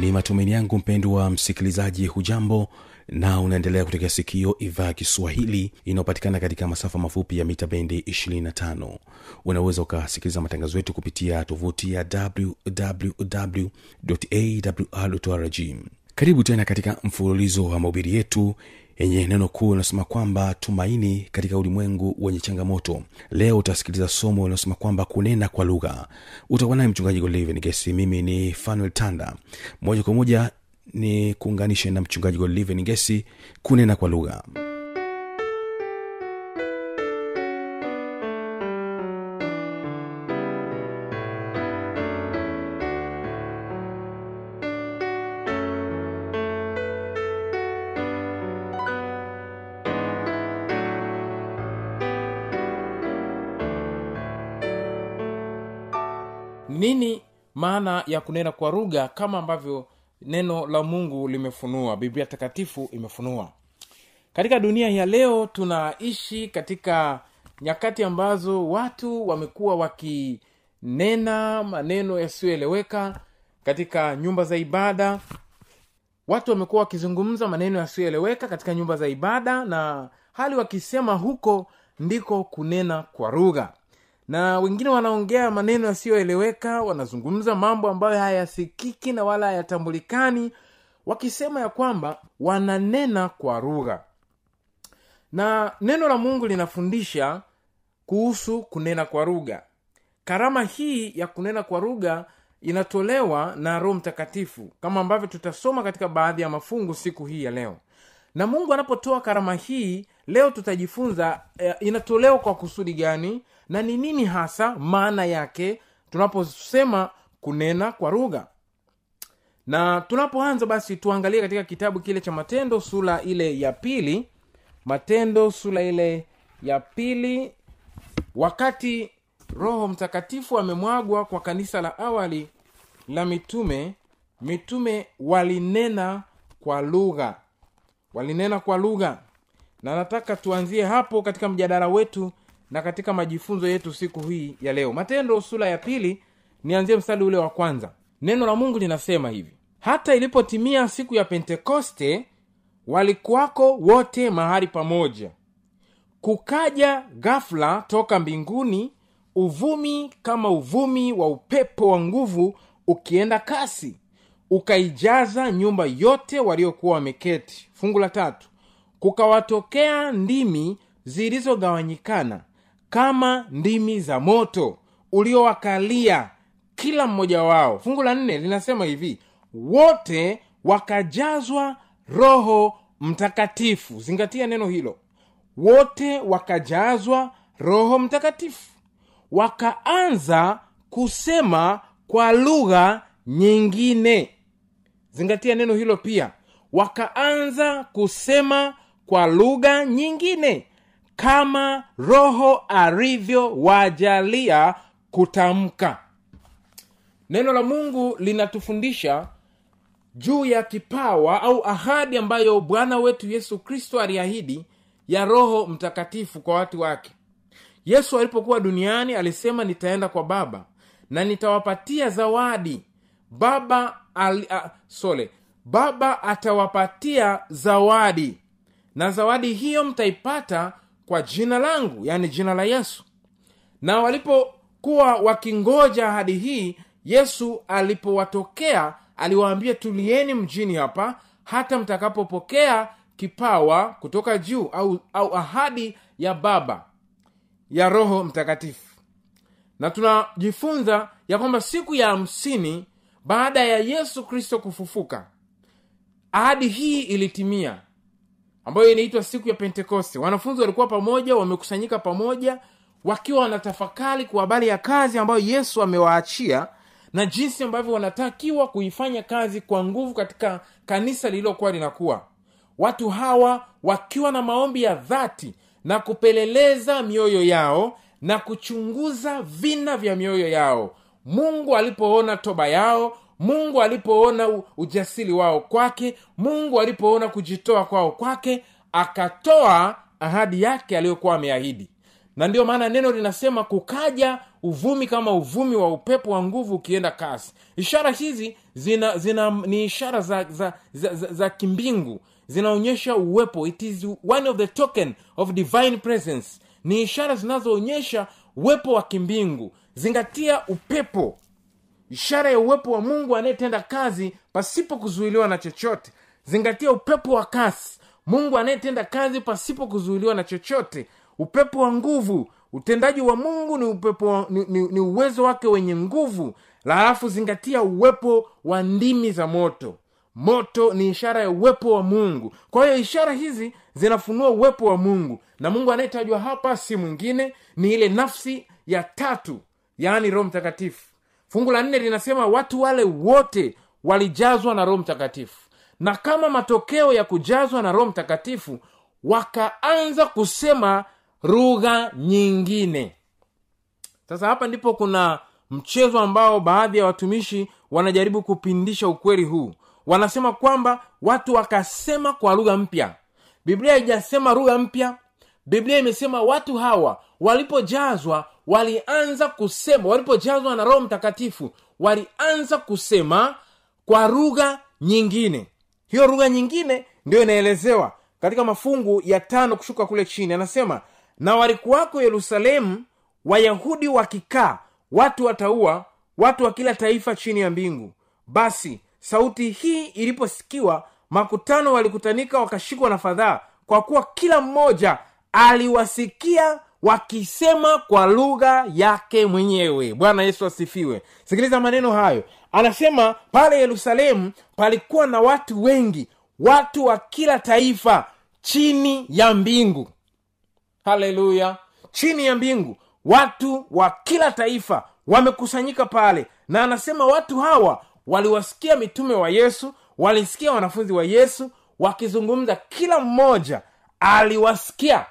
ni matumaini yangu mpendwa msikilizaji hujambo na unaendelea kutekea sikio idhaa ya kiswahili inayopatikana katika masafa mafupi ya mita bendi 25 unaweza ukasikiliza matangazo yetu kupitia tovuti ya wwwawrrg karibu tena katika mfululizo wa mahubiri yetu yenye neno kuu linasema kwamba tumaini katika ulimwengu wenye changamoto. Leo utasikiliza somo inaosema kwamba kunena kwa lugha. Utakuwa naye mchungaji golivengesi mimi ni fanuel tanda. Moja kwa moja ni kuunganishe na mchungaji golivengesi kunena kwa lugha nini maana ya kunena kwa lugha kama ambavyo neno la mungu limefunua biblia takatifu imefunua? Katika dunia ya leo tunaishi katika nyakati ambazo watu wamekuwa wakinena maneno yasiyoeleweka katika nyumba za ibada. Watu wamekuwa wakizungumza maneno yasiyoeleweka katika nyumba za ibada na hali wakisema huko ndiko kunena kwa lugha na wengine wanaongea maneno yasiyoeleweka wanazungumza mambo ambayo hayasikiki na wala hayatambulikani wakisema ya kwamba wananena kwa lugha. Na neno la mungu linafundisha kuhusu kunena kwa lugha. Karama hii ya kunena kwa lugha inatolewa na roho mtakatifu kama ambavyo tutasoma katika baadhi ya mafungu siku hii ya leo. Na mungu anapotoa karama hii leo tutajifunza eh, inatolewa kwa kusudi gani na ni nini hasa maana yake tunaposema kunena kwa lugha? Na tunapoanza basi tuangalie katika kitabu kile cha matendo sura ile ya pili. Matendo sura ile ya pili wakati roho mtakatifu amemwagwa kwa kanisa la awali la mitume mitume walinena kwa lugha. Walinena kwa lugha. Na nataka tuanzie hapo katika mjadala wetu na katika majifunzo yetu siku hii ya leo matendo sura ya pili nianzie mstari ule wa kwanza. Neno la mungu linasema hivi. Hata ilipotimia siku ya pentekoste walikuwako wote mahali pamoja. Kukaja ghafula toka mbinguni uvumi kama uvumi wa upepo wa nguvu ukienda kasi. Ukaijaza nyumba yote waliokuwa wameketi. Fungu la tatu. Kukawatokea ndimi zilizogawanyikana kama ndimi za moto uliowakalia kila mmoja wao. Fungu la nne linasema hivi wote wakajazwa roho mtakatifu. Zingatia neno hilo. Wote wakajazwa roho mtakatifu. Wakaanza kusema kwa lugha nyingine. Zingatia neno hilo pia. Wakaanza kusema kwa lugha nyingine kama roho alivyowajalia kutamka. Neno la mungu linatufundisha juu ya kipawa au ahadi ambayo bwana wetu yesu kristo aliahidi ya roho mtakatifu kwa watu wake. Yesu alipokuwa duniani alisema nitaenda kwa baba na nitawapatia zawadi. Baba ali, a, sole baba atawapatia zawadi. Na zawadi hiyo mtaipata kwa jina langu yani jina la yesu. Na walipokuwa wakingoja ahadi hii yesu alipowatokea aliwaambia tulieni mjini hapa hata mtakapopokea kipawa kutoka juu au, au ahadi ya baba ya roho mtakatifu. Na tunajifunza ya kwamba siku ya hamsini baada ya yesu kristo kufufuka ahadi hii ilitimia ambayo inaitwa siku ya pentekoste. Wanafunzi walikuwa pamoja wamekusanyika pamoja wakiwa wanatafakari kwa habari ya kazi ambayo yesu amewaachia na jinsi ambavyo wanatakiwa kuifanya kazi kwa nguvu katika kanisa lililokuwa linakuwa. Watu hawa wakiwa na maombi ya dhati na kupeleleza mioyo yao na kuchunguza vina vya mioyo yao. Mungu alipoona toba yao mungu alipoona ujasiri wao kwake mungu alipoona kujitoa kwao kwake akatoa ahadi yake aliyokuwa ameahidi. Na ndiyo maana neno linasema kukaja uvumi kama uvumi wa upepo wa nguvu ukienda kasi. Ishara hizi zina, zina ni ishara za, za, za, za, za kimbingu. Zinaonyesha uwepo. It is one of the token of divine presence. Ni ishara zinazoonyesha uwepo wa kimbingu. Zingatia upepo ishara ya uwepo wa mungu anayetenda kazi pasipo kuzuiliwa na chochote. Zingatia upepo wa kasi. Mungu anayetenda kazi pasipo kuzuiliwa na chochote. Upepo wa nguvu. Utendaji wa mungu ni upepo wa, ni, ni, ni uwezo wake wenye nguvu. Halafu zingatia uwepo wa ndimi za moto. Moto ni ishara ya uwepo wa mungu. Kwa hiyo ishara hizi zinafunua uwepo wa mungu. Na mungu anayetajwa hapa si mwingine ni ile nafsi ya tatu yaani roho mtakatifu fungu la nne linasema watu wale wote walijazwa na roho mtakatifu. Na kama matokeo ya kujazwa na roho mtakatifu wakaanza kusema lugha nyingine. Sasa hapa ndipo kuna mchezo ambao baadhi ya watumishi wanajaribu kupindisha ukweli huu. Wanasema kwamba watu wakasema kwa lugha mpya. Biblia haijasema lugha mpya biblia imesema watu hawa walipojazwa walianza kusema walipojazwa na roho mtakatifu walianza kusema kwa lugha nyingine. Hiyo lugha nyingine ndiyo inaelezewa katika mafungu ya tano kushuka kule chini. Anasema na walikuwako yerusalemu wayahudi wakikaa watu wataua watu wa kila taifa chini ya mbingu. Basi sauti hii iliposikiwa makutano walikutanika wakashikwa na fadhaa kwa kuwa kila mmoja aliwasikia wakisema kwa lugha yake mwenyewe. Bwana yesu asifiwe. Sikiliza maneno hayo. Anasema pale yerusalemu palikuwa na watu wengi watu wa kila taifa chini ya mbingu. Haleluya! Chini ya mbingu watu wa kila taifa wamekusanyika pale. Na anasema watu hawa waliwasikia mitume wa yesu walisikia wanafunzi wa yesu wakizungumza. Kila mmoja aliwasikia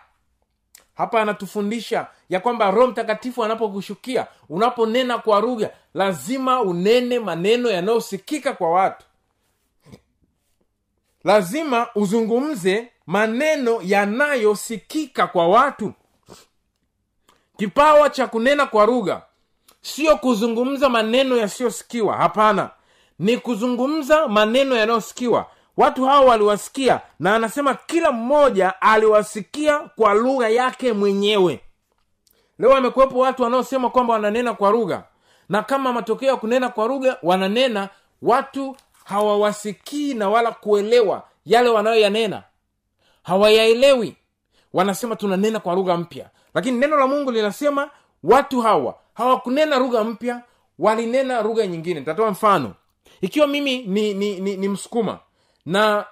hapa anatufundisha ya kwamba roho mtakatifu anapokushukia unaponena kwa lugha lazima unene maneno yanayosikika kwa watu. Lazima uzungumze maneno yanayosikika kwa watu. Kipawa cha kunena kwa lugha sio kuzungumza maneno yasiyosikiwa. Hapana ni kuzungumza maneno yanayosikiwa watu hao waliwasikia na anasema kila mmoja aliwasikia kwa lugha yake mwenyewe. Leo amekuwepo watu wanaosema kwamba wananena kwa lugha na kama matokeo ya kunena kwa lugha wananena watu hawawasikii na wala kuelewa yale wanayoyanena. Hawayaelewi. Wanasema tunanena kwa lugha mpya. Lakini neno la mungu linasema watu hawa hawakunena lugha mpya walinena lugha nyingine. Nitatoa mfano. Ikiwa mimi ni, ni, ni, ni msukuma na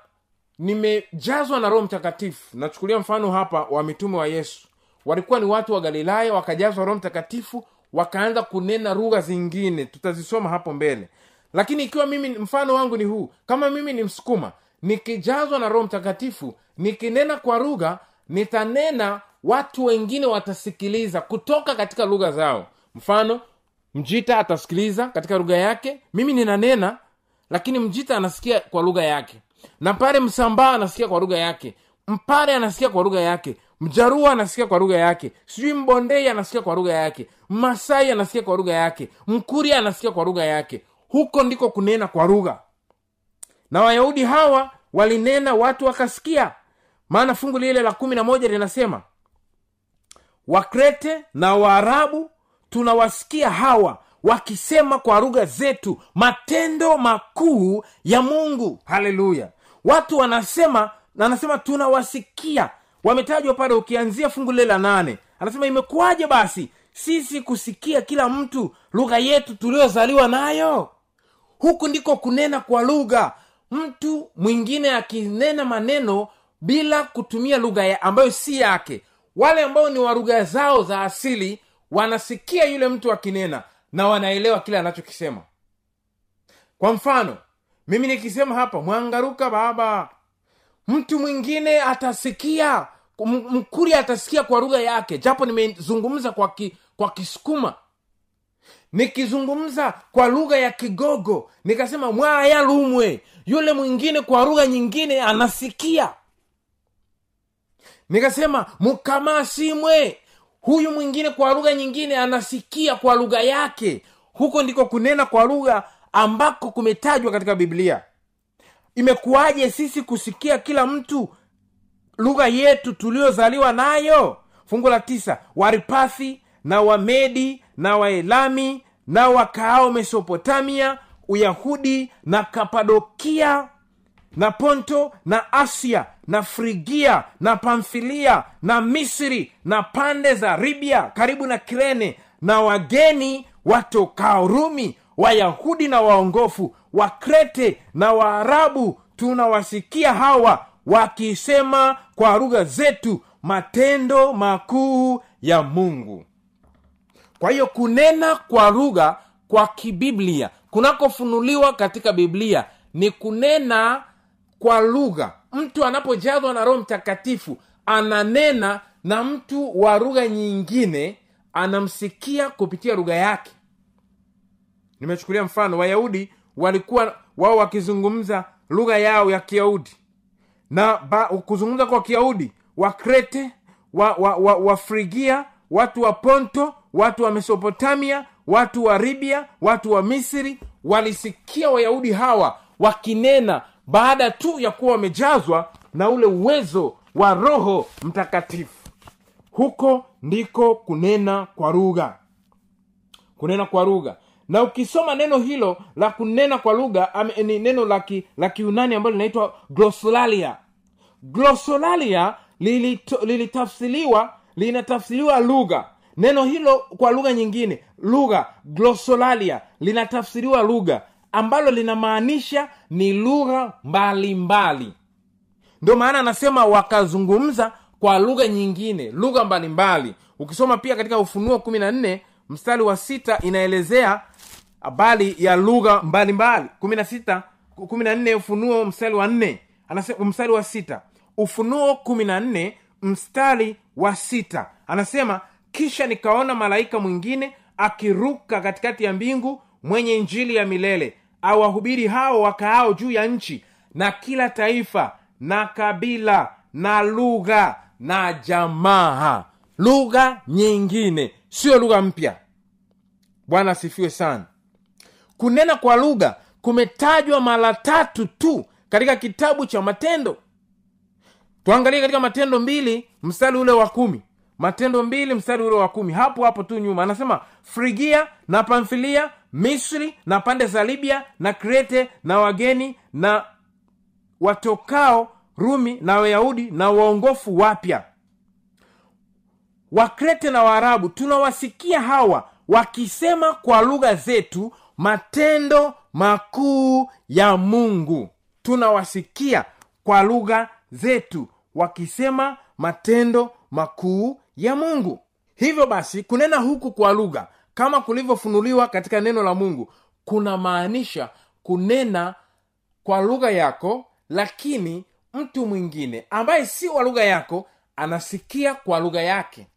nimejazwa na roho mtakatifu. Nachukulia mfano hapa wa mitume wa yesu. Walikuwa ni watu wa galilaya wakajazwa roho mtakatifu wakaanza kunena lugha zingine. Tutazisoma hapo mbele. Lakini ikiwa mimi mfano wangu ni huu kama mimi ni msukuma nikijazwa na roho mtakatifu nikinena kwa lugha nitanena watu wengine watasikiliza kutoka katika lugha zao. Mfano mjita atasikiliza katika lugha yake mimi ninanena lakini mjita anasikia kwa lugha yake. Na pale msambaa anasikia kwa lugha yake. Mpare anasikia kwa lugha yake. Mjarua anasikia kwa lugha yake. Sijui mbondei anasikia kwa lugha yake. Masai anasikia kwa lugha yake. Mkuria anasikia kwa lugha yake. Huko ndiko kunena kwa lugha. Na wayahudi hawa walinena watu wakasikia. Maana fungu lile la kumi na moja linasema wakrete na waarabu tunawasikia hawa wakisema kwa lugha zetu matendo makuu ya mungu. Haleluya. Watu wanasema na anasema tunawasikia. Wametajwa pale ukianzia fungu lile la nane. Anasema imekuwaje basi sisi kusikia kila mtu lugha yetu tuliyozaliwa nayo? Huku ndiko kunena kwa lugha. Mtu mwingine akinena maneno bila kutumia lugha ya- ambayo si yake. Wale ambao ni wa lugha zao za asili wanasikia yule mtu akinena na wanaelewa kile anachokisema. Kwa mfano mimi nikisema hapa mwangaruka baba. Mtu mwingine atasikia M- mkuri atasikia kwa lugha yake japo nimezungumza kwa ki, kwa kisukuma. Nikizungumza kwa lugha ya kigogo nikasema mwaya lumwe. Yule mwingine kwa lugha nyingine anasikia. Nikasema mkamasimwe huyu mwingine kwa lugha nyingine anasikia kwa lugha yake. Huko ndiko kunena kwa lugha ambako kumetajwa katika biblia. Imekuwaje sisi kusikia kila mtu lugha yetu tuliyozaliwa nayo? Fungu la tisa waripathi na wamedi na waelami na wakaao mesopotamia uyahudi na kapadokia na ponto na asia na frigia na pamfilia na misri na pande za ribia karibu na kirene na wageni watokao rumi wayahudi na waongofu wakrete na waarabu tunawasikia hawa wakisema kwa lugha zetu matendo makuu ya mungu. Kwa hiyo kunena kwa lugha kwa kibiblia kunakofunuliwa katika biblia ni kunena kwa lugha mtu anapojazwa na roho mtakatifu ananena na mtu wa lugha nyingine anamsikia kupitia lugha yake. Nimechukulia mfano wayahudi walikuwa wao wakizungumza lugha yao ya kiyahudi. Na ba, kuzungumza kwa kiyahudi wakrete wa, wa, wa, wa frigia watu wa ponto watu wa mesopotamia watu wa ribia watu wa misri walisikia wayahudi hawa wakinena baada tu ya kuwa wamejazwa na ule uwezo wa roho mtakatifu. Huko ndiko kunena kwa lugha. Kunena kwa lugha. Na ukisoma neno hilo la kunena kwa lugha ni neno la laki, kiunani ambalo linaitwa glosolalia. Glosolalia lilitafsiriwa lili linatafsiriwa lugha. Neno hilo kwa lugha nyingine lugha glosolalia linatafsiriwa lugha ambalo linamaanisha ni lugha mbalimbali. Ndio maana anasema wakazungumza kwa lugha nyingine lugha mbalimbali. Ukisoma pia katika ufunuo kumi na nne mstari wa sita inaelezea habari ya lugha mbalimbali. Kumi na sita kumi na nne ufunuo mstari wa nne. Mstari wa sita. Ufunuo kumi na nne mstari wa sita. Anasema kisha nikaona malaika mwingine akiruka katikati ya mbingu mwenye injili ya milele awahubiri hao wakaao juu ya nchi na kila taifa na kabila na lugha na jamaa. Lugha nyingine sio lugha mpya. Bwana asifiwe sana. Kunena kwa lugha kumetajwa mara tatu tu katika kitabu cha matendo. Tuangalie katika matendo mbili mstari ule wa kumi. Matendo mbili mstari ule wa kumi. Hapo hapo tu nyuma. Anasema frigia na pamfilia misri na pande za libya na krete na wageni na watokao rumi na wayahudi na waongofu wapya. Wakrete na waarabu tunawasikia hawa wakisema kwa lugha zetu matendo makuu ya mungu. Tunawasikia kwa lugha zetu wakisema matendo makuu ya mungu. Hivyo basi kunena huku kwa lugha kama kulivyofunuliwa katika neno la mungu kuna maanisha kunena kwa lugha yako lakini mtu mwingine ambaye si wa lugha yako anasikia kwa lugha yake.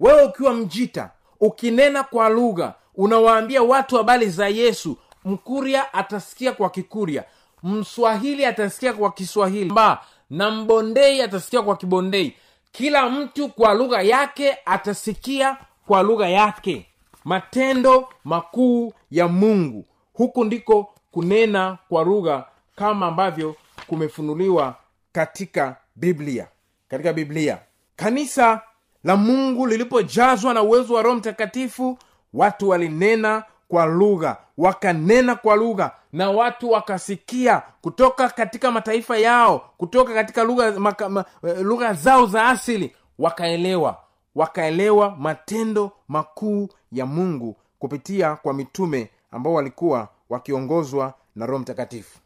Wewe ukiwa mjita ukinena kwa lugha unawaambia watu habari za yesu mkuria atasikia kwa kikuria mswahili atasikia kwa kiswahili ba na mbondei atasikia kwa kibondei. Kila mtu kwa lugha yake atasikia kwa lugha yake matendo makuu ya mungu. Huku ndiko kunena kwa lugha kama ambavyo kumefunuliwa katika biblia. Katika biblia. Kanisa la mungu lilipojazwa na uwezo wa roho mtakatifu watu walinena kwa lugha wakanena kwa lugha na watu wakasikia kutoka katika mataifa yao kutoka katika lugha eh, lugha zao za asili wakaelewa wakaelewa matendo makuu ya mungu kupitia kwa mitume ambao walikuwa wakiongozwa na roho mtakatifu.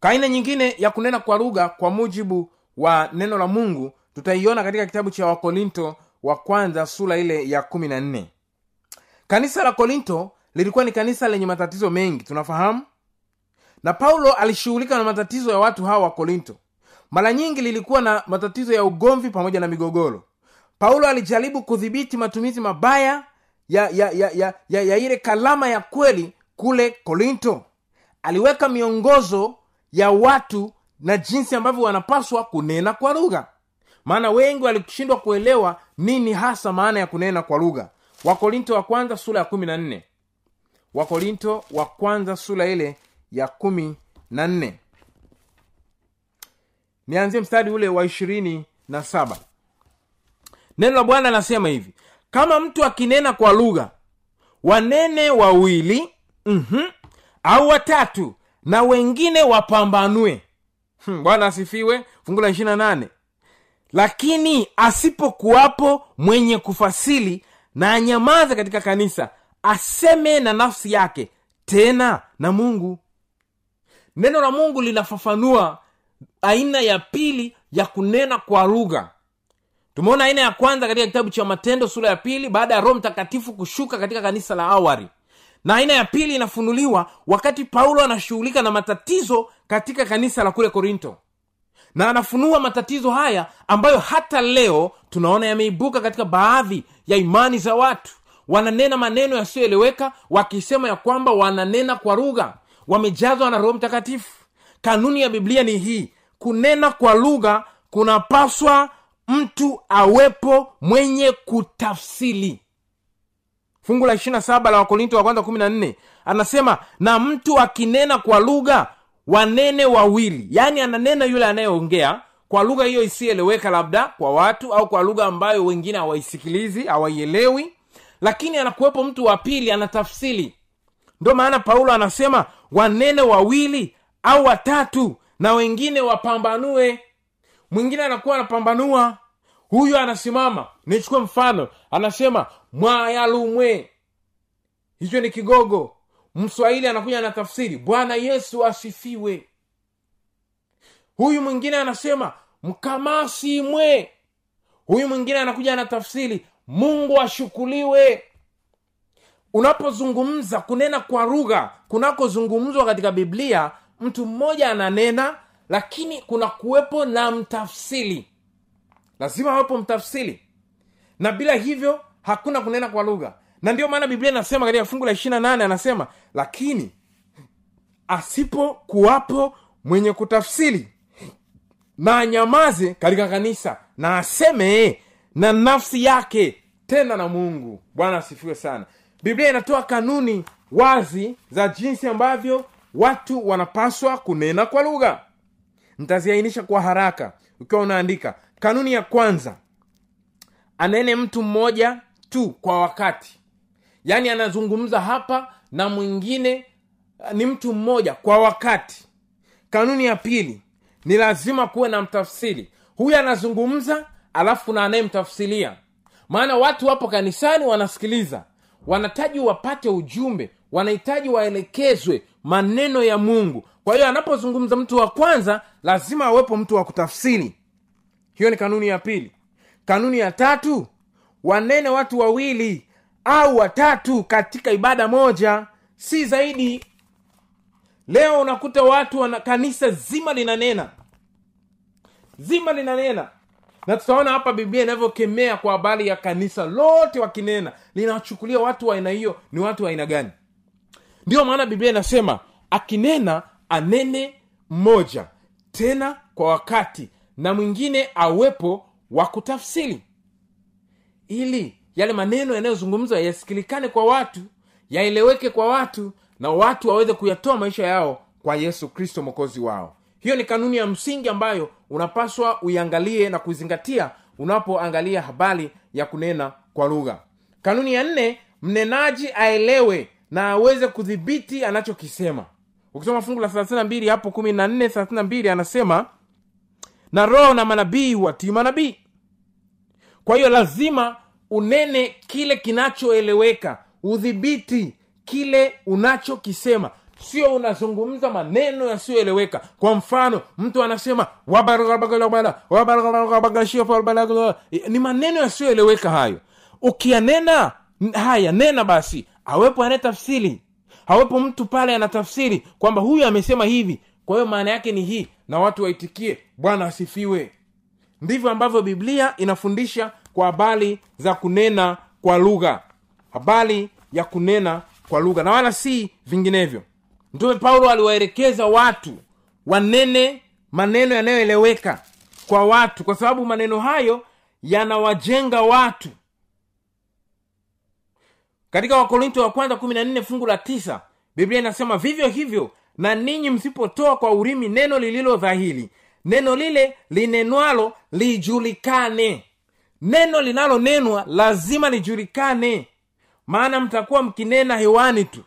Kaina nyingine ya kunena kwa lugha kwa mujibu wa neno la mungu tutaiona katika kitabu cha wakorinto wa kwanza sura ile ya kumi na nne. Kanisa la korinto lilikuwa ni kanisa lenye matatizo mengi tunafahamu? Na paulo alishughulika na matatizo ya watu hawa wa korinto. Mara nyingi lilikuwa na matatizo ya ugomvi pamoja na migogoro paulo alijaribu kudhibiti matumizi mabaya ya ya, ya, ya, ya, ya ile kalama ya kweli kule korinto. Aliweka miongozo ya watu na jinsi ambavyo wanapaswa kunena kwa lugha. Maana wengi walishindwa kuelewa nini hasa maana ya kunena kwa lugha. Wakorinto wa kwanza sura ya kumi na nne. Wakorinto wa kwanza sura ile ya kumi na nne. Nianzie mstari ule wa ishirini na saba neno la bwana anasema hivi. Kama mtu akinena kwa lugha wanene wawili mm-hmm, au watatu na wengine wapambanue. Hmm, bwana asifiwe. Fungu la ishirina nane. Lakini asipokuwapo mwenye kufasili na anyamaze katika kanisa aseme na nafsi yake tena na mungu. Neno la mungu linafafanua aina ya pili ya kunena kwa lugha tumeona aina ya kwanza katika kitabu cha matendo sura ya pili baada ya roho mtakatifu kushuka katika kanisa la awari na aina ya pili inafunuliwa wakati paulo anashughulika na matatizo katika kanisa la kule korinto. Na anafunua matatizo haya ambayo hata leo tunaona yameibuka katika baadhi ya imani za watu. Wananena maneno yasiyoeleweka wakisema ya kwamba wananena kwa lugha. Wamejazwa na roho mtakatifu. Kanuni ya biblia ni hii kunena kwa lugha kunapaswa mtu awepo mwenye kutafsili fungu la ishirina saba la wakorinto wa kwanza kumi na nne anasema na mtu akinena kwa lugha wanene wawili. Yaani ananena yule anayeongea kwa lugha hiyo isieleweka labda kwa watu au kwa lugha ambayo wengine hawaisikilizi hawaielewi. Lakini anakuwepo mtu wa pili anatafsiri. Ndo maana paulo anasema wanene wawili au watatu na wengine wapambanue mwingine anakuwa anapambanua. Huyu anasimama. Nichukue mfano. Anasema mwayalumwe. Hicho ni kigogo. Mswahili anakuja na tafsiri bwana yesu asifiwe. Huyu mwingine anasema mkamasimwe huyu mwingine anakuja na tafsiri mungu ashukuliwe. Unapozungumza kunena kwa lugha kunakozungumzwa katika biblia mtu mmoja ananena lakini kuna kuwepo na mtafsiri lazima awepo mtafsiri na bila hivyo hakuna kunena kwa lugha. Na ndio maana biblia inasema katika fungu la ishirina nane anasema lakini asipokuwapo mwenye kutafsiri na anyamaze katika kanisa na aseme na nafsi yake tena na mungu. Bwana asifiwe sana. Biblia inatoa kanuni wazi za jinsi ambavyo watu wanapaswa kunena kwa lugha ntaziainisha kwa haraka ukiwa unaandika. Kanuni ya kwanza anene mtu mmoja tu kwa wakati. Yaani anazungumza hapa na mwingine uh, ni mtu mmoja kwa wakati. Kanuni ya pili ni lazima kuwe na mtafsiri. Huyu anazungumza alafu na anayemtafsiria. Maana watu wapo kanisani wanasikiliza. Wanahitaji wapate ujumbe. Wanahitaji waelekezwe maneno ya mungu kwa hiyo anapozungumza mtu wa kwanza lazima awepo mtu wa kutafsiri. Hiyo ni kanuni ya pili. Kanuni ya tatu wanene watu wawili au watatu katika ibada moja si zaidi. Leo unakuta watu wana kanisa zima linanena. Zima linanena. Na tutaona hapa biblia inavyokemea kwa habari ya kanisa lote wakinena. Linawachukulia watu wa aina hiyo ni watu wa aina gani? Ndiyo maana biblia inasema akinena anene mmoja tena kwa wakati na mwingine awepo wa kutafsiri. Ili yale maneno yanayozungumzwa yasikilikane kwa watu yaeleweke kwa watu na watu waweze kuyatoa maisha yao kwa yesu kristo mwokozi wao. Hiyo ni kanuni ya msingi ambayo unapaswa uiangalie na kuizingatia unapoangalia habari ya kunena kwa lugha. Kanuni ya nne mnenaji aelewe na aweze kudhibiti anachokisema ukisoma fungu la thelathini na mbili hapo kumi na nne thelathini na mbili anasema na roho na manabii watii manabii. Kwa hiyo lazima unene kile kinachoeleweka udhibiti kile unachokisema. Sio unazungumza maneno yasiyoeleweka. Kwa mfano mtu anasema ni maneno yasiyoeleweka hayo. Ukiyanena haya nena basi. Awepo anayetafsiri awepo mtu pale anatafsiri kwamba huyu amesema hivi. Kwa hiyo maana yake ni hii na watu waitikie bwana asifiwe. Ndivyo ambavyo biblia inafundisha kwa habari za kunena kwa lugha. Habari ya kunena kwa lugha. Na wala si vinginevyo. Mtume paulo aliwaelekeza watu wanene maneno yanayoeleweka kwa watu kwa sababu maneno hayo yanawajenga watu katika wakorinto wa kwanza kumi na nne fungu la tisa biblia inasema vivyo hivyo na ninyi msipotoa kwa urimi neno lililo dhahili neno lile linenwalo lijulikane. Neno linalonenwa lazima lijulikane. Maana mtakuwa mkinena hewani tu.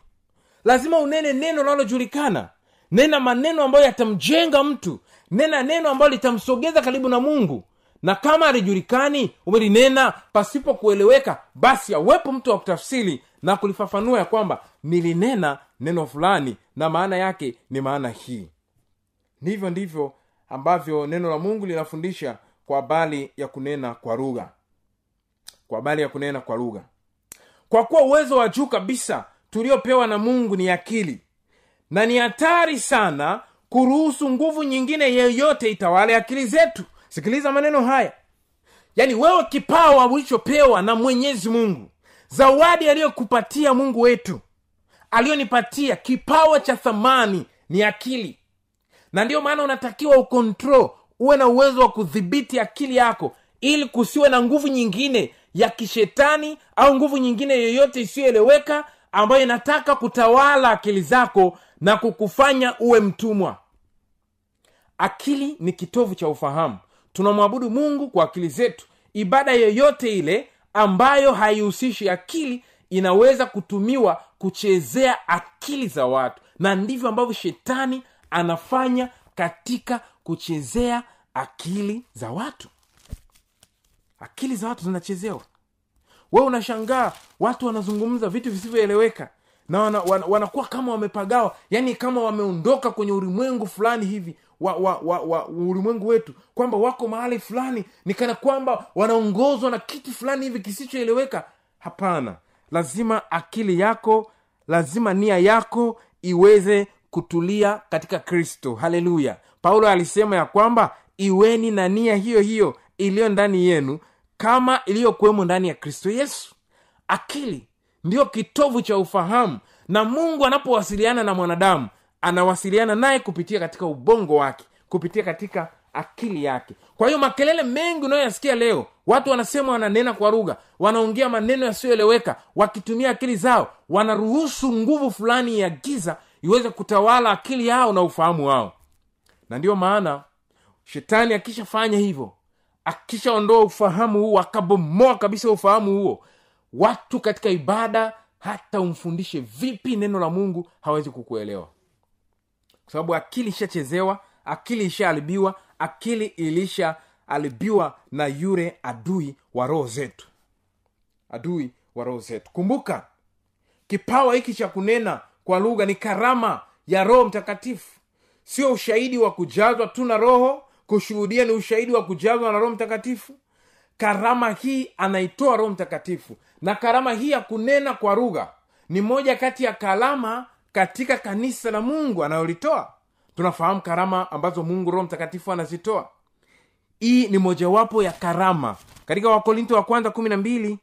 Lazima unene neno linalojulikana. Nena maneno ambayo yatamjenga mtu. Nena neno ambayo litamsogeza karibu na mungu na kama alijulikani umelinena pasipo kueleweka basi awepo mtu wa kutafsiri na kulifafanua ya kwamba nilinena neno fulani na maana yake ni maana hii. Ndivyo ndivyo ambavyo neno la mungu linafundisha kwa habari ya kunena kwa lugha. Kwa habari ya kunena kwa lugha. Kwa kuwa uwezo wa juu kabisa tuliopewa na mungu ni akili. Na ni hatari sana kuruhusu nguvu nyingine yeyote itawale akili zetu sikiliza maneno haya. Yaani wewe kipawa ulichopewa na mwenyezi mungu zawadi aliyokupatia mungu wetu aliyonipatia kipawa cha thamani ni akili. Na ndiyo maana unatakiwa ukontrol uwe na uwezo wa kudhibiti akili yako ili kusiwe na nguvu nyingine ya kishetani au nguvu nyingine yoyote isiyoeleweka ambayo inataka kutawala akili zako na kukufanya uwe mtumwa. Akili ni kitovu cha ufahamu tunamwabudu mungu kwa akili zetu. Ibada yoyote ile ambayo haihusishi akili inaweza kutumiwa kuchezea akili za watu. Na ndivyo ambavyo shetani anafanya katika kuchezea akili za watu. Akili za watu zinachezewa. We unashangaa watu wanazungumza vitu visivyoeleweka na wana, wana, wanakuwa kama wamepagawa yani kama wameondoka kwenye ulimwengu fulani hivi wa, wa, wa, wa ulimwengu wetu kwamba wako mahali fulani nikana kwamba wanaongozwa na kitu fulani hivi kisichoeleweka. Hapana. Lazima akili yako lazima nia yako iweze kutulia katika kristo. Haleluya. Paulo alisema ya kwamba iweni na nia hiyo hiyo iliyo ndani yenu kama iliyokuwemo ndani ya kristo yesu. Akili ndiyo kitovu cha ufahamu na mungu anapowasiliana na mwanadamu anawasiliana naye kupitia katika ubongo wake kupitia katika akili yake. Kwa hiyo makelele mengi unayoyasikia leo watu wanasema wananena kwa lugha wanaongea maneno yasiyoeleweka wakitumia akili zao wanaruhusu nguvu fulani ya giza iweze kutawala akili yao na ufahamu wao. Na ndiyo maana shetani akishafanya hivyo akishaondoa ufahamu huo akabomoa kabisa ufahamu huo watu katika ibada hata umfundishe vipi neno la mungu hawezi kukuelewa. Kwa sababu akili ishachezewa akili ishaharibiwa akili ilishaharibiwa na yule adui wa roho zetu. Adui wa roho zetu. Kumbuka kipawa hiki cha kunena kwa lugha ni karama ya roho mtakatifu. Sio ushahidi wa kujazwa tu na roho kushuhudia ni ushahidi wa kujazwa na roho mtakatifu karama hii anaitoa roho mtakatifu. Na karama hii ya kunena kwa lugha ni moja kati ya karama katika kanisa la mungu anayolitoa tunafahamu karama ambazo mungu roho mtakatifu anazitoa. Hii ni mojawapo ya karama. Katika wakorinto wa kwanza kumi na mbili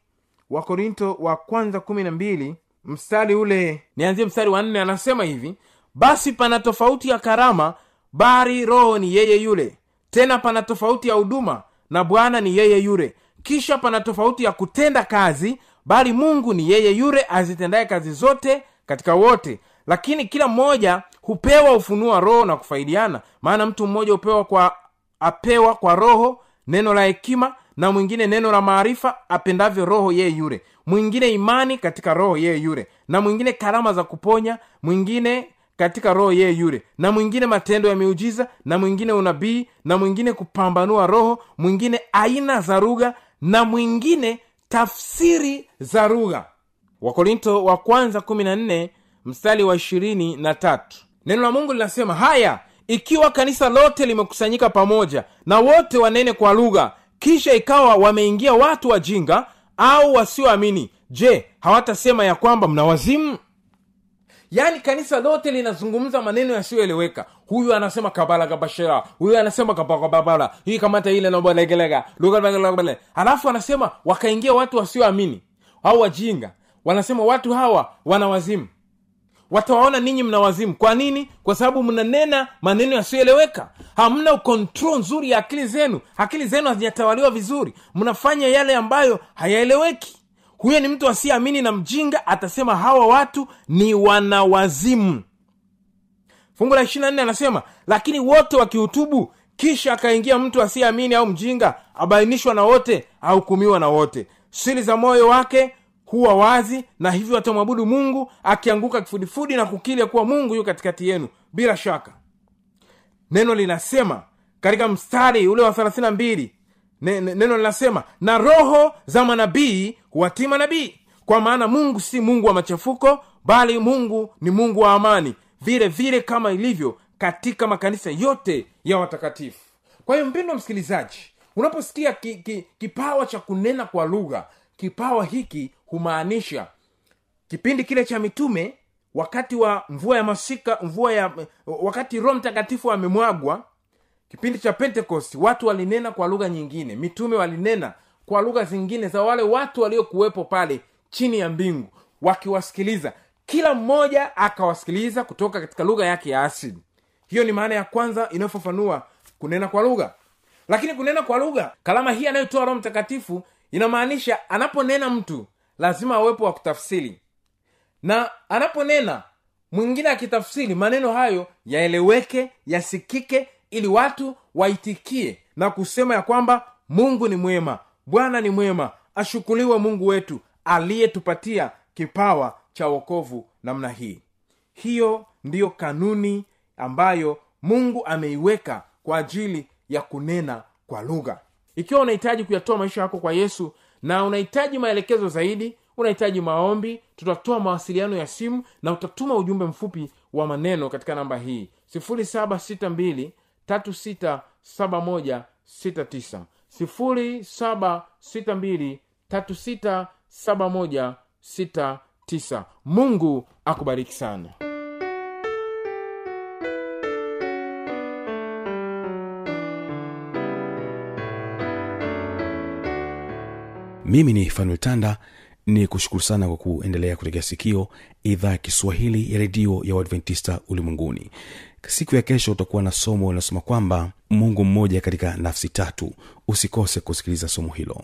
wakorinto wa kwanza kumi na mbili mstari ule nianzie mstari wa nne anasema hivi basi pana tofauti ya karama bari roho ni yeye yule. Tena pana tofauti ya huduma na bwana ni yeye yule. Kisha pana tofauti ya kutenda kazi bali mungu ni yeye yule azitendaye kazi zote katika wote. Lakini kila mmoja hupewa ufunuo roho na kufaidiana. Maana mtu mmoja hupewa kwa apewa kwa roho neno la hekima na mwingine neno la maarifa apendavyo roho yeye yule. Mwingine imani katika roho yeye yule. Na mwingine karama za kuponya mwingine katika roho yeye yule. Na mwingine matendo ya miujiza na mwingine unabii na mwingine kupambanua roho mwingine aina za lugha na mwingine tafsiri za lugha. Wakorinto wa kwanza 14 mstari wa ishirini na tatu. Neno la mungu linasema haya ikiwa kanisa lote limekusanyika pamoja na wote wanene kwa lugha kisha ikawa wameingia watu wajinga au wasioamini je hawatasema ya kwamba mna wazimu yaani kanisa lote linazungumza maneno yasiyoeleweka. Huyu anasema kabala kabashera huyu anasema kabababala hii kamata ile nobalegelega halafu anasema wakaingia watu wasioamini au wajinga. Wanasema watu hawa wana wazimu. Watawaona ninyi mna wazimu. Kwa nini? Kwa sababu mnanena maneno yasiyoeleweka. Hamna kontrol nzuri ya akili zenu. Akili zenu hazijatawaliwa vizuri. Mnafanya yale ambayo hayaeleweki huyo ni mtu asiyeamini na mjinga atasema hawa watu ni wanawazimu. Fungu la ishirina nne anasema lakini wote wakihutubu kisha akaingia mtu asiyeamini au mjinga abainishwa na wote ahukumiwa na wote. Siri za moyo wake huwa wazi na hivyo atamwabudu mungu akianguka kifudifudi na kukili kuwa mungu yu katikati yenu. Bila shaka. Neno linasema katika mstari ule wa thelathina mbili ne, ne, neno linasema na roho za manabii huwatii manabii. Kwa maana mungu si mungu wa machafuko bali mungu ni mungu wa amani vile vile kama ilivyo katika makanisa yote ya watakatifu. Kwa hiyo mpendo msikilizaji unaposikia ki, ki, kipawa cha kunena kwa lugha kipawa hiki humaanisha kipindi kile cha mitume wakati wa mvua ya masika mvua ya wakati roho mtakatifu amemwagwa kipindi cha pentekosti watu walinena kwa lugha nyingine mitume walinena kwa lugha zingine za wale watu waliokuwepo pale chini ya mbingu wakiwasikiliza. Kila mmoja akawasikiliza kutoka katika lugha yake ya asili. Hiyo ni maana ya kwanza inayofafanua kunena kwa lugha. Lakini kunena kwa lugha kalama hii anayotoa roho mtakatifu inamaanisha anaponena mtu lazima awepo wa kutafsiri. Na anaponena mwingine akitafsiri maneno hayo yaeleweke yasikike ili watu waitikie na kusema ya kwamba mungu ni mwema bwana ni mwema ashukuliwe mungu wetu aliyetupatia kipawa cha wokovu namna hii. Hiyo ndiyo kanuni ambayo mungu ameiweka kwa ajili ya kunena kwa lugha. Ikiwa unahitaji kuyatoa maisha yako kwa yesu na unahitaji maelekezo zaidi unahitaji maombi tutatoa mawasiliano ya simu na utatuma ujumbe mfupi wa maneno katika namba hii 762 367169 0762 367169 mungu akubariki sana. Mimi ni fanuel tanda ni kushukuru sana kwa kuendelea kutegea sikio idhaa ya kiswahili ya redio ya uadventista ulimwenguni. Siku ya kesho utakuwa na somo linasoma kwamba mungu mmoja katika nafsi tatu. Usikose kusikiliza somo hilo